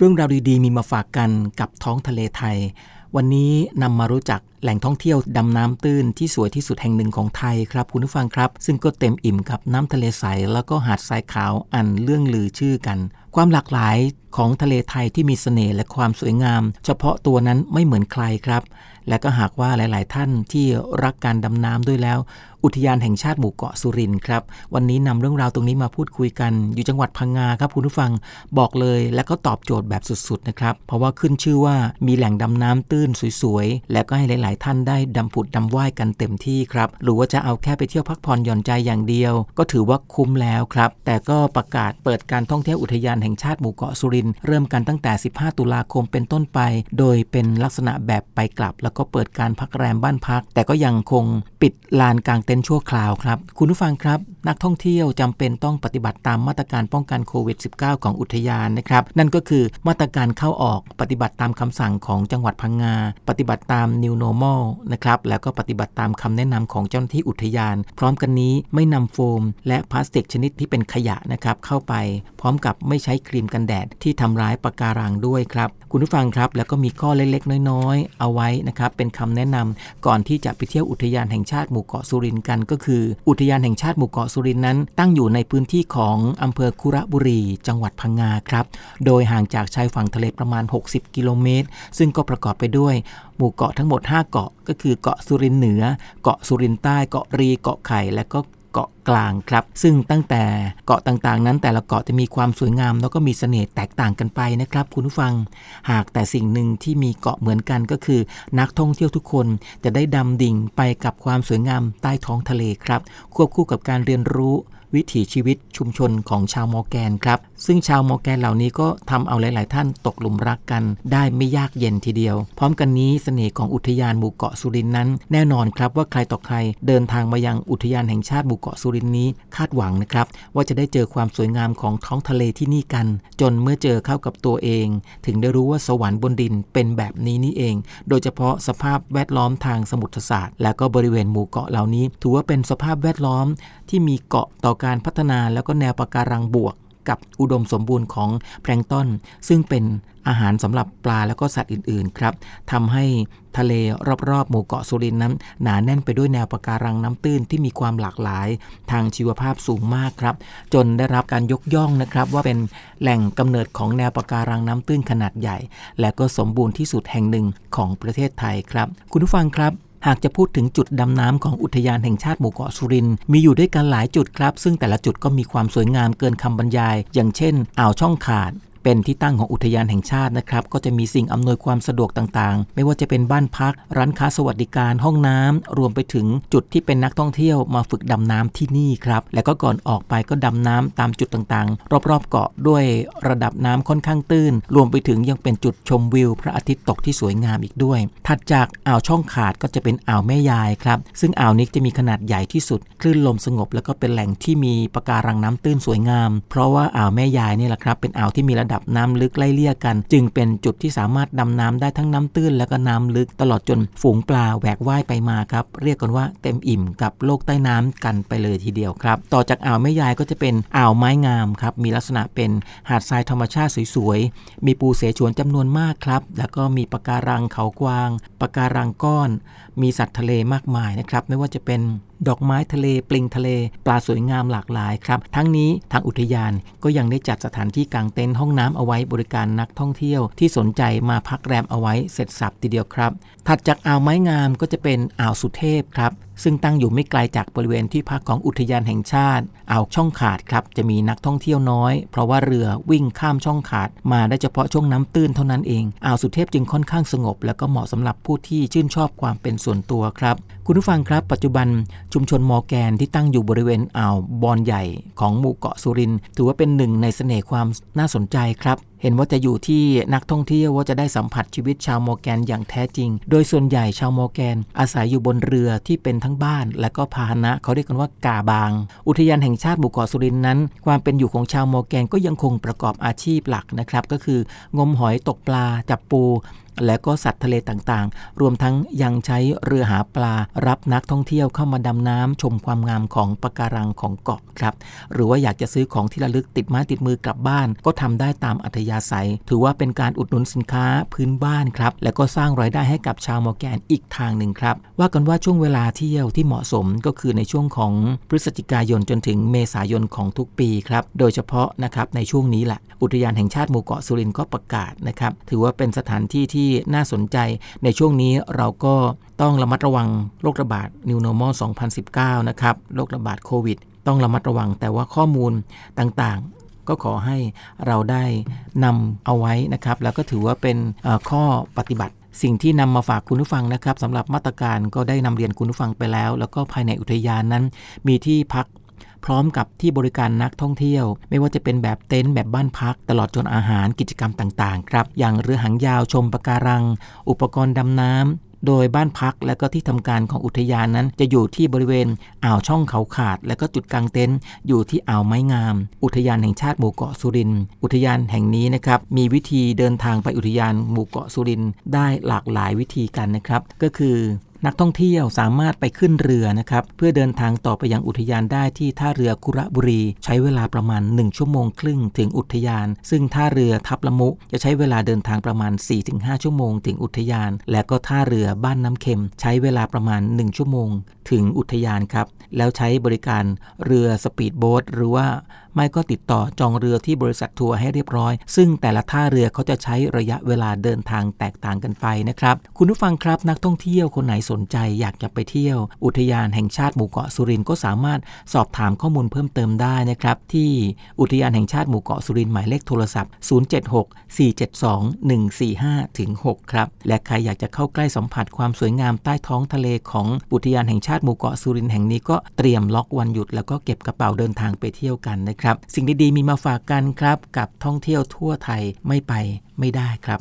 เรื่องราวดีๆ มีมาฝากกันกับท้องทะเลไทย วันนี้นำมารู้จักแหล่งท่องเที่ยวดำน้ำตื้นที่สวยที่สุดแห่งหนึ่งของไทยครับคุณผู้ฟังครับ ซึ่งก็เต็มอิ่มกับน้ำทะเลใส แล้วก็หาดทรายขาวอันเรื่องลือชื่อกัน ความหลากหลายของทะเลไทยที่มีเสน่ห์และความสวยงาม เฉพาะตัวนั้นไม่เหมือนใครครับ และก็หากว่าหลาย ๆ ท่านที่รักการดำน้ำด้วยแล้ว อุทยานแห่งชาติหมู่เกาะสุรินทร์ครับ วันนี้นำเรื่องราวตรงนี้มาพูดคุยกัน อยู่จังหวัดพังงาครับคุณผู้ฟังบอกเลยและก็ตอบโจทย์แบบสุดๆนะครับ เพราะว่าขึ้นชื่อว่ามีแหล่งดำน้ำตื้นสวยๆ และก็ให้หลาย ๆ ท่านได้ดำผุดดำว่ายกันเต็มที่ครับ หรือว่าจะเอาแค่ไปเที่ยวพักผ่อนหย่อนใจอย่างเดียว ก็ถือว่าคุ้มแล้วครับ แต่ก็ประกาศเปิดการท่องเที่ยวอุทยานแห่งชาติหมู่เกาะสุรินทร์เริ่มกันตั้งแต่ 15 ตุลาคมเป็นต้นไป โดยเป็นลักษณะแบบไปกลับ แล้วก็เปิดการพักแรมบ้านพัก แต่ก็ยังคงปิดลานกลางเต็นท์ชั่วคราวครับ คุณผู้ฟังครับ นักท่องเที่ยวจำเป็นต้องปฏิบัติตามมาตรการป้องกันโควิด -19 ของอุทยานนะครับ นั่นก็คือมาตรการเข้าออกปฏิบัติตามคำสั่งของจังหวัดพังงา ปฏิบัติตาม New Normal นะครับ แล้วก็ปฏิบัติตามคำแนะนำของเจ้าหน้าที่อุทยาน พร้อมกันนี้ไม่นำโฟม และพลาสติกชนิดที่เป็นขยะนะครับเข้าไป พร้อมกับไม่ใช้ครีมกันแดดที่ทำร้ายปะการังด้วยครับคุณผู้ฟังครับแล้วก็มีข้อเล็กๆ น้อยๆ เอาไว้นะครับเป็นคำแนะนำก่อนที่จะไปเที่ยวอุทยานแห่งชาติหมู่เกาะสุรินทร์กันก็คือ อุทยานแห่งชาติหมู่เกาะสุรินนั้นตั้งอยู่ในพื้นที่ของอำเภอคุระบุรี จังหวัดพังงาครับ โดยห่างจากชายฝั่งทะเลประมาณ 60 กิโลเมตร ซึ่งก็ประกอบไปด้วย หมู่เกาะทั้งหมด 5 เกาะ ก็คือเกาะสุรินเหนือ เกาะสุรินใต้ เกาะรี เกาะไข่ และก็ เกาะกลางครับ ซึ่งตั้งแต่เกาะต่างๆ นั้นแต่ละเกาะจะมีความสวยงาม แล้วก็มีเสน่ห์แตกต่างกันไปนะครับ คุณผู้ฟัง หากแต่สิ่งหนึ่งที่มีเกาะเหมือนกันก็คือ นักท่องเที่ยวทุกคนจะได้ดำดิ่งไปกับความสวยงามใต้ท้องทะเลครับ ควบคู่กับการเรียนรู้ วิถีชีวิตชุมชนของชาวมอร์แกนครับ ซึ่งชาวมอร์แกนเหล่านี้ก็ทำเอาหลาย ๆ ท่านตกหลุมรักกัน ได้ไม่ยากเย็นทีเดียว พร้อมกันนี้เสน่ห์ของอุทยานหมู่เกาะสุรินนั้น แน่นอนครับว่าใครต่อใครเดินทางมายังอุทยานแห่งชาติหมู่เกาะสุรินนี้คาดหวังนะครับ ว่าจะได้เจอความสวยงามของท้องทะเลที่นี่กัน จนเมื่อเจอเข้ากับตัวเอง ถึงได้รู้ว่าสวรรค์บนดินเป็นแบบนี้นี่เอง โดยเฉพาะสภาพแวดล้อมทางสมุทรศาสตร์ และก็บริเวณหมู่เกาะเหล่านี้ ถือว่าเป็นสภาพแวดล้อมที่มีเกาะต่อการพัฒนาแล้วก็แนวปะการังบวก กับอุดมสมบูรณ์ของแพลงต้น ซึ่งเป็นอาหารสำหรับปลาแล้วก็สัตว์อื่นๆครับทำให้ทะเลรอบๆ หมู่เกาะสุรินนั้น หนาแน่นไปด้วยแนวปะการังน้ำตื้นที่มีความหลากหลาย ทางชีวภาพสูงมากครับ จนได้รับการยกย่องนะครับ ว่าเป็นแหล่งกำเนิดของแนวปะการังน้ำตื้นขนาดใหญ่ และก็สมบูรณ์ที่สุดแห่งหนึ่งของประเทศไทยครับ คุณผู้ฟังครับ หากจะพูดถึงจุดดำน้ำของอุทยานแห่งชาติหมู่เกาะสุรินทร์มีอยู่ด้วยกันหลายจุดครับ ซึ่งแต่ละจุดก็มีความสวยงามเกินคำบรรยาย อย่างเช่น อ่าวช่องขาด เป็นที่ตั้งของอุทยานแห่งชาตินะครับ ก็จะมีสิ่งอำนวยความสะดวกต่างๆ ไม่ว่าจะเป็นบ้านพัก ร้านค้าสวัสดิการห้องน้ำรวมไปถึงจุดที่เป็นนักท่องเที่ยวมาฝึกดำน้ำที่นี่ครับ และก็ก่อนออกไปก็ดำน้ำตามจุดต่างๆ รอบๆเกาะด้วยระดับน้ำค่อนข้างตื้น รวมไปถึงยังเป็นจุดชมวิว พระอาทิตย์ตกที่สวยงามอีกด้วย ถัดจากอ่าวช่องขาดก็จะเป็นอ่าวแม่ยายครับซึ่งอ่าวนี้จะมีขนาดใหญ่ที่สุดคลื่นลมสงบ แล้วก็เป็นแหล่งที่มีปะการังน้ำตื้นสวยงาม เพราะว่าอ่าวแม่ยายนี่แหละครับเป็นอ่าวที่มีระดับน้ำลึกไล่เลี่ยกัน จึงเป็นจุดที่สามารถดำน้ำได้ทั้งน้ำตื้นและก็น้ำลึกตลอดจนฝูงปลาแหวกว่ายไปมาครับ เรียกกันว่าเต็มอิ่มกับโลกใต้น้ำกันไปเลยทีเดียวครับ ต่อจากอ่าวแม่ยายก็จะเป็นอ่าวไม้งามครับมีลักษณะเป็นหาดทรายธรรมชาติสวยๆมีปูเสฉวนจำนวนมากครับ แล้วก็มีปะการังเขากวางปะการังก้อน มีสัตว์ทะเลมากมายนะครับไม่ว่าจะเป็นดอกไม้ทะเลปลิงทะเล ปลาสวยงามหลากหลายครับ ทั้งนี้ทางอุทยานก็ยังได้จัดสถานที่กางเต็นท์ห้องน้ำเอาไว้บริการนักท่องเที่ยวที่สนใจมาพักแรมเอาไว้เสร็จสับทีเดียวครับ ถัดจากอ่าวไม้งามก็จะเป็นอ่าวสุเทพครับ ซึ่งตั้งอยู่ไม่ไกลจากบริเวณที่พักของอุทยานแห่งชาติ อ่าวช่องขาดครับ จะมีนักท่องเที่ยวน้อย เพราะว่าเรือวิ่งข้ามช่องขาด มาได้เฉพาะช่วงน้ำตื้นเท่านั้นเอง อ่าวสุเทพจึงค่อนข้างสงบ แล้วก็เหมาะสำหรับผู้ที่ชื่นชอบความเป็นส่วนตัวครับ คุณผู้ฟังครับ ปัจจุบันชุมชนมอแกนที่ตั้งอยู่บริเวณอ่าวบอนใหญ่ของหมู่เกาะสุรินทร์ถือว่าเป็นหนึ่งในเสน่ห์ความน่าสนใจครับ เห็นว่าจะอยู่ที่นักท่องเที่ยวว่าจะได้สัมผัสชีวิตชาวมอร์แกนอย่างแท้จริง โดยส่วนใหญ่ชาวมอร์แกน อาศัยอยู่บนเรือที่เป็นทั้งบ้าน และก็พาหนะเขาเรียกกันว่ากาบาง อุทยานแห่งชาติหมู่เกาะสุรินนั้น ความเป็นอยู่ของชาวมอร์แกนก็ยังคงประกอบอาชีพหลักนะครับก็คืองมหอยตกปลาจับปู และก็สัตว์ทะเลต่างๆ รวมทั้งยังใช้เรือหาปลา รับนักท่องเที่ยวเข้ามาดำน้ำชมความงามของปะการังของเกาะครับ หรือว่าอยากจะซื้อของที่ระลึกติดไม้ติดมือกลับบ้าน ก็ทำได้ตามอัธยาศัย ถือว่าเป็นการอุดหนุนสินค้าพื้นบ้านครับ และก็สร้างรายได้ให้กับชาวมอร์แกนอีกทางหนึ่งครับ ว่ากันว่าช่วงเวลาเที่ยวที่เหมาะสมก็คือในช่วงของพฤศจิกายนจนถึงเมษายนของทุกปีครับ โดยเฉพาะนะครับในช่วงนี้แหละ อุทยานแห่งชาติหมู่เกาะสุรินทร์ก็ประกาศนะครับ ถือว่าเป็นสถานที่ที่น่าสนใจ ในช่วงนี้เราก็ต้องระมัดระวังโรคระบาด New Normal 2019 นะครับ โรคระบาดโควิด ต้องระมัดระวัง แต่ว่าข้อมูลต่างๆ ก็ขอให้เราได้นำเอาไว้นะครับ แล้วก็ถือว่าเป็นข้อปฏิบัติสิ่งที่นำมาฝากคุณผู้ฟังนะครับสำหรับมาตรการก็ได้นำเรียนคุณผู้ฟังไปแล้ว แล้วก็ภายในอุทยานนั้น มีที่พัก พร้อมกับที่บริการนักท่องเที่ยว ไม่ว่าจะเป็นแบบเต็นท์แบบบ้านพัก ตลอดจนอาหารกิจกรรมต่างๆ ครับ อย่างเรือหางยาวชมปะการัง อุปกรณ์ดำน้ำโดยบ้านพักและก็ที่ทำการของอุทยานนั้น จะอยู่ที่บริเวณอ่าวช่องเขาขาด และก็จุดกลางเต็นท์อยู่ที่อ่าวไม้งาม อุทยานแห่งชาติหมู่เกาะสุรินทร์อุทยานแห่งนี้นะครับมีวิธีเดินทางไปอุทยานหมู่เกาะสุรินทร์ได้หลากหลายวิธีกันนะครับ ก็คือ นักท่องเที่ยวสามารถไปขึ้นเรือนะครับ เพื่อเดินทางต่อไปยังอุทยานได้ที่ท่าเรือคุระบุรี ใช้เวลาประมาณ 1 ชั่วโมงครึ่งถึงอุทยาน ซึ่งท่าเรือทับละมุจะใช้เวลาเดินทางประมาณ 4-5 ชั่วโมงถึงอุทยาน และก็ท่าเรือบ้านน้ำเค็ม ใช้เวลาประมาณ 1 ชั่วโมง ถึงอุทยานครับแล้วใช้บริการเรือสปีดโบ๊ทหรือว่าไม่ก็ติดต่อจองเรือที่บริษัททัวร์ให้เรียบร้อย ซึ่งแต่ละท่าเรือเขาจะใช้ระยะเวลาเดินทางแตกต่างกันไปนะครับ คุณผู้ฟังครับนักท่องเที่ยวคนไหนสนใจอยากจะไปเที่ยว อุทยานแห่งชาติหมู่เกาะสุรินทร์ก็สามารถสอบถามข้อมูลเพิ่มเติมได้นะครับ ที่อุทยานแห่งชาติหมู่เกาะสุรินทร์หมายเลขโทรศัพท์ 076-472-145ถึง6ครับ และใครอยากจะเข้าใกล้สัมผัสความสวยงามใต้ท้องทะเลของอุทยานแห่งชาติหมู่เกาะสุรินทร์แห่งนี้ก็เตรียมล็อกวันหยุด แล้วก็เก็บกระเป๋าเดินทางไปเที่ยวกันนะครับ สิ่งดีๆมีมาฝากกันครับ กับท่องเที่ยวทั่วไทยไม่ไปไม่ได้ครับ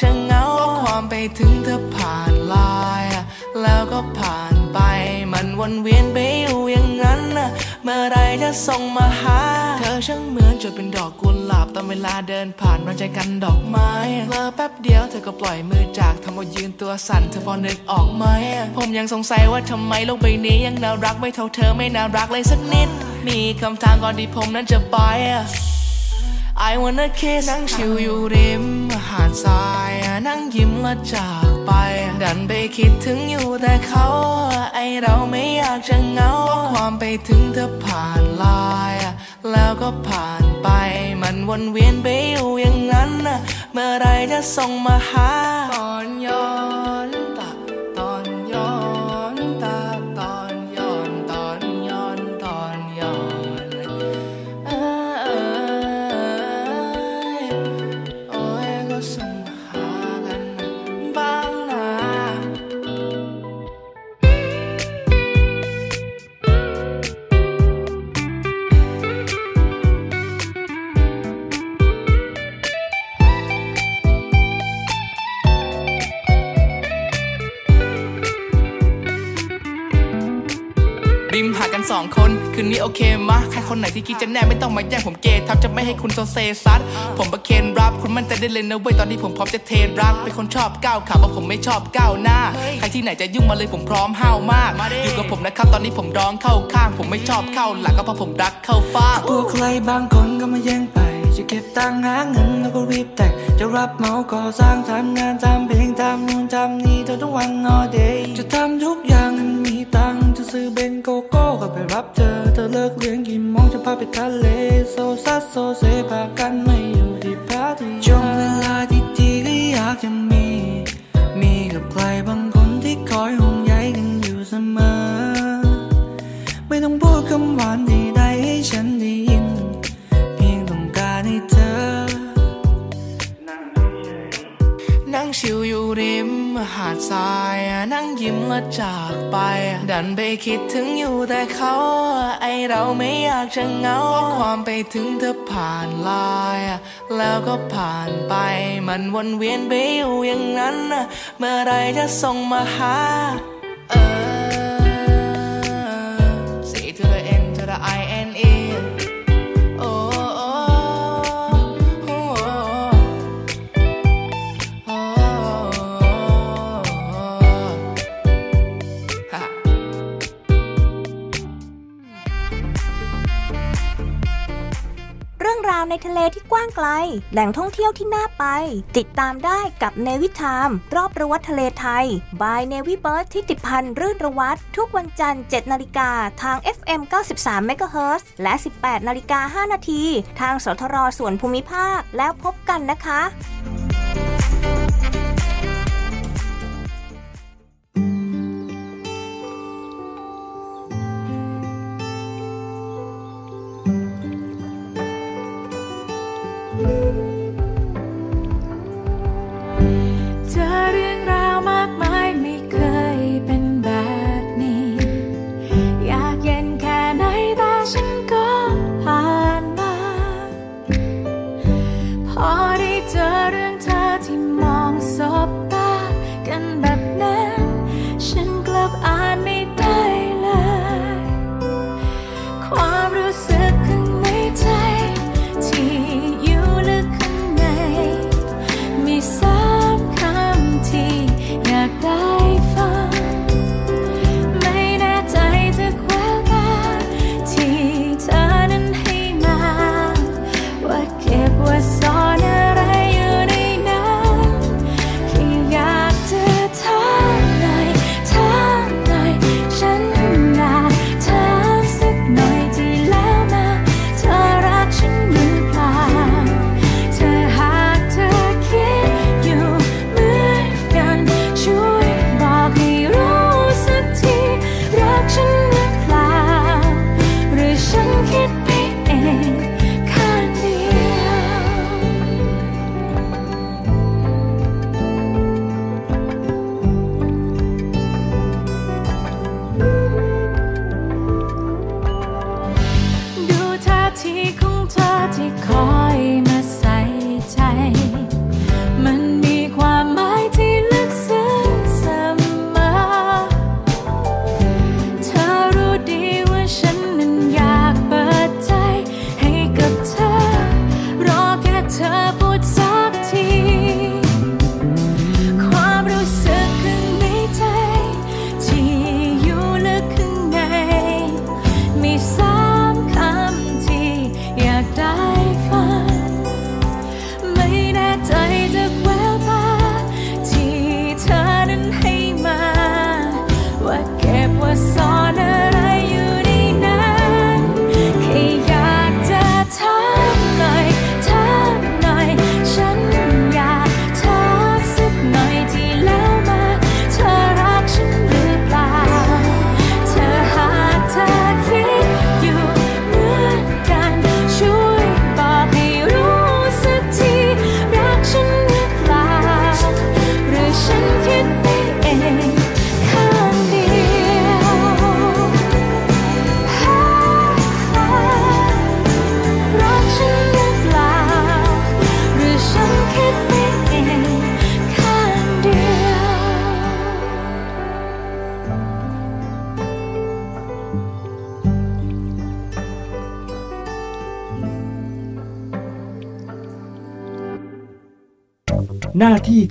จะเหงาความไปถึงเธอผ่านลน์อะแล้วก็ผ่านไปมันวนเวียนไปอยู่อย่างนั้นนะเมื่อไรจะส่งมาหา เธอช่างเหมือนจะเป็นดอกกุหลาบตอนเวลาเดินผ่านมาใจกันดอกไม้เลอแป๊บเดียวเธอก็ปล่อยมือจากทำเอายืนตัวสั่นเธอพอนึกออกไหมผมยังสงสัยว่าทำไมโลกใบนี้ยังน่ารักไม่เท่าเธอไม่น่ารักเลยสักนิด มีคำถามก่อนที่ผมนั้นจะไป I wanna kiss นั่งชิวอยู่ริมหาดทรายนั่งยิ้มและจากไป ดันไปคิดถึงอยู่แต่เขา ไอเราไม่อยากจะเงาความไปถึงเธอผ่านลน์แล้วก็ผ่านไป มันวนเวียนไปอยู่อย่างนั้น เมื่อไรจะส่งมาหาตอนย้อ สองคน คืนนี้โอเคมะใครคนไหนที่คิดจะแน่ไม่ต้องมาแย่งผมเกทับจะไม่ให้คุณโซเซซัดผมประเคนรับคุณมั่นใจได้เลยนะเว้ยตอนที่ผมพร้อมจะเทรักเป็นคนชอบก้าวขาเพราะผมไม่ชอบก้าวหน้า ใครที่ไหนจะยุ่งมาเลยผมพร้อมห้าวมาก อยู่กับผมนะครับตอนนี้ผมร้องเข้าข้าง ผมไม่ชอบเข้าหลังก็เพราะผมรักเข้าฟ้ากลัวใครบางคนก็มาแย่งไปจะเก็บตังค์หาเงินแล้วก็รีบแต่งจะรับเหมาก่อสร้างทำงานทำเพลงทำนู่นทำนี่เธอทั้งวัน all day จะทำทุกอย่างมีตังค์จะ ซื้อเบนโกโก้ก็ไปรับเธอ เธอเลิกเลี้ยงกี่โมงจะพาไปทะเล โซซัสโซเซพากันไม่อยู่ที่พาร์ตี้ช่วงเวลาดีก็อยากจะมี มีกับใครบางคนที่คอยห่วงใยกันอยู่เสมอ ไม่ต้องพูดคำหวานดี หาดทรายนั่งยิ้มและจากไป ดันไปคิดถึงอยู่แต่เขาไอเราไม่อยากจะเหงาความไปถึงเธอผ่านลน์แล้วก็ผ่านไป มันวนเวียนไปอยู่อย่างนั้น เมื่อไรจะส่งมาหา เออ C to the N to the I N ในทะเลที่กว้างไกล แหล่งท่องเที่ยวที่น่าไป ติดตามได้กับเนวิทาม รอบระวัตทะเลไทย บายเนวิเบิร์ดที่ติพันธ์รื่นระวัตทุกวันจันทร์ 7 นาฬิกา ทาง FM 93 MHz และ 18 นาฬิกา 5 นาที ทางสทรส่วนภูมิภาคแล้วพบกันนะคะ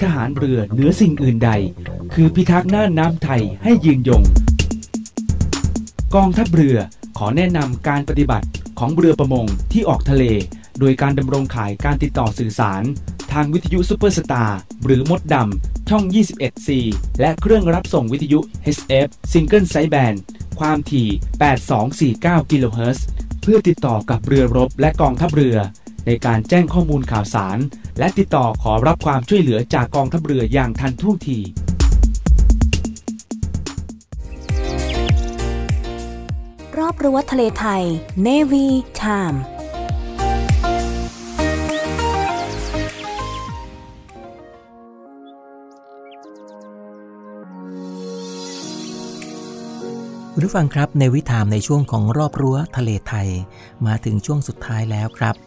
ทหารเรือเหนือสิ่งอื่นใด คือพิทักษ์น่านน้ำไทยให้ยืนยง กองทัพเรือขอแนะนำการปฏิบัติของเรือประมงที่ออกทะเล โดยการดำรงขายการติดต่อสื่อสาร ทางวิทยุซูเปอร์สตาร์หรือมดดำช่อง 21C และเครื่องรับส่งวิทยุ HF Single Side Band ความถี่ 8249 กิโลเฮิรตซ์เพื่อติดต่อกับเรือรบและกองทัพเรือ ในการแจ้งข้อมูลข่าวสาร และติดต่อขอรับความช่วยเหลือจากกองทัพเรืออย่างทันท่วงทีรอบรั้วทะเลไทย Navy Time คุณผู้ฟังครับในวิถามในช่วงของรอบรั้วทะเลไทย มาถึงช่วงสุดท้ายแล้วครับ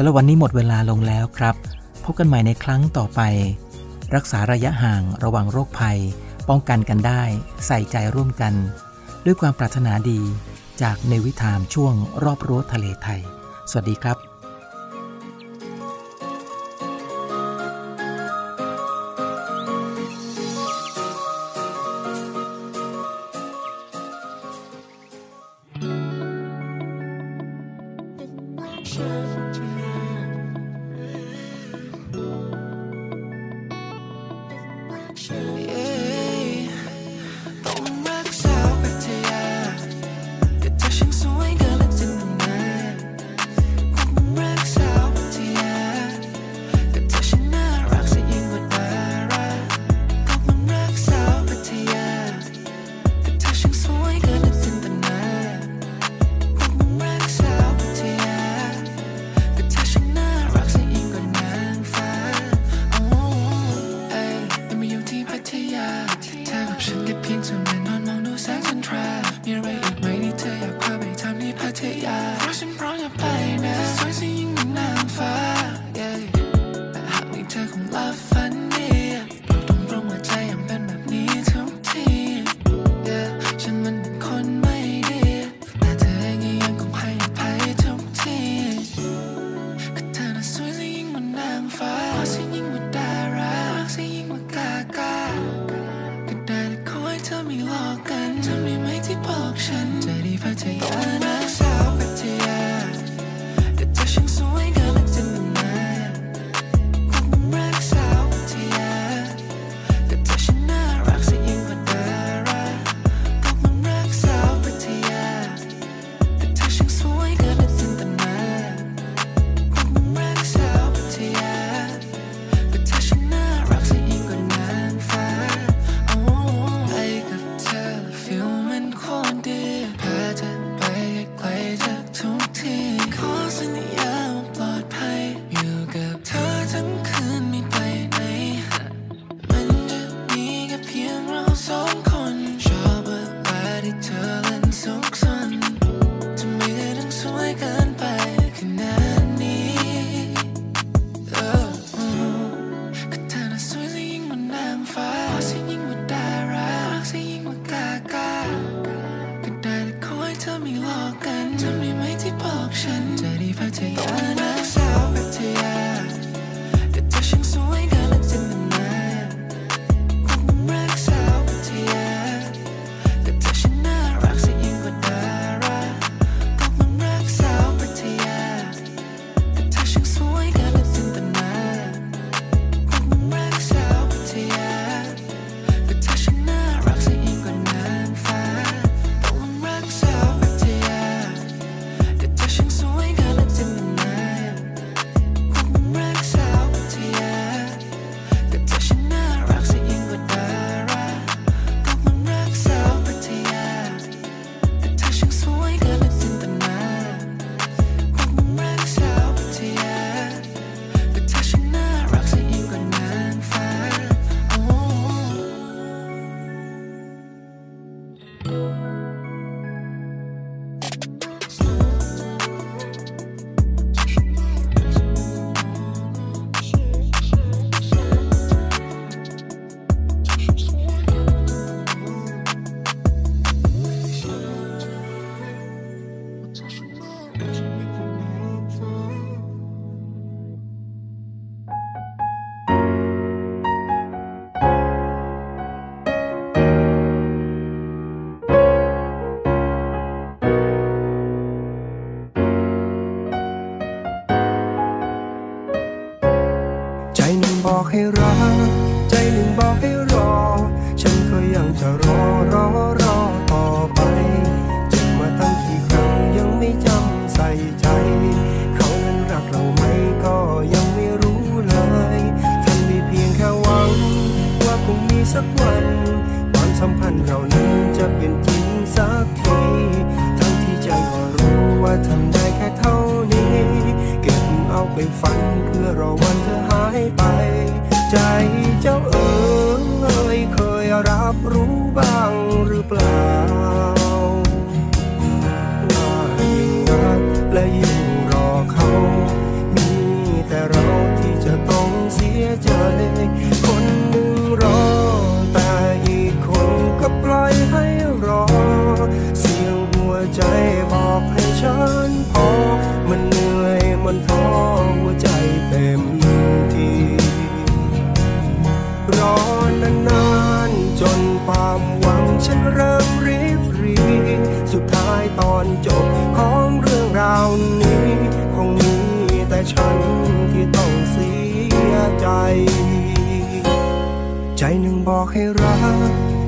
สำหรับวันนี้หมดเวลาลงแล้วครับ พบกันใหม่ในครั้งต่อไป รักษาระยะห่างระวังโรคภัย ป้องกันกันได้ ใส่ใจร่วมกัน ด้วยความปรารถนาดีจากในวิถามช่วงรอบรั้วทะเลไทย สวัสดีครับ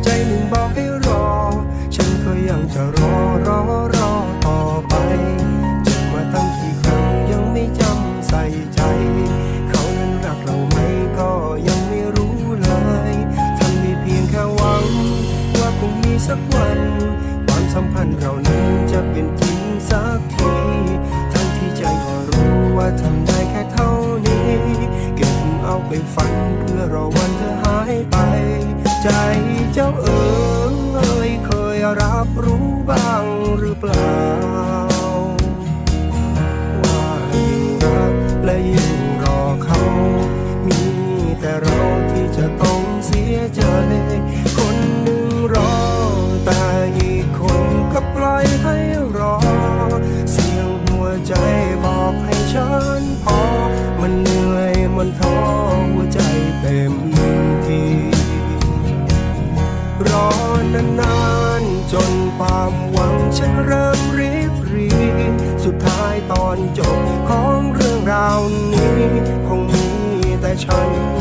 ใจหนึ่งบอกให้รอ ฉันก็ยังจะรอ ไปฝันเพื่อรอวันเธอหายไป ใจเจ้าเอ๋เอยเคยรับรู้บ้างหรือเปล่า ว่ายิ่งรักและยิ่งรอเขา มีแต่เราที่จะต้องเสียใจ คนหนึ่งรอแต่อีกคนก็ปล่อยให้ ฉันเริ่มรีบรีสุดท้ายตอนจบของเรื่องราวนี้ คงมีแต่ฉัน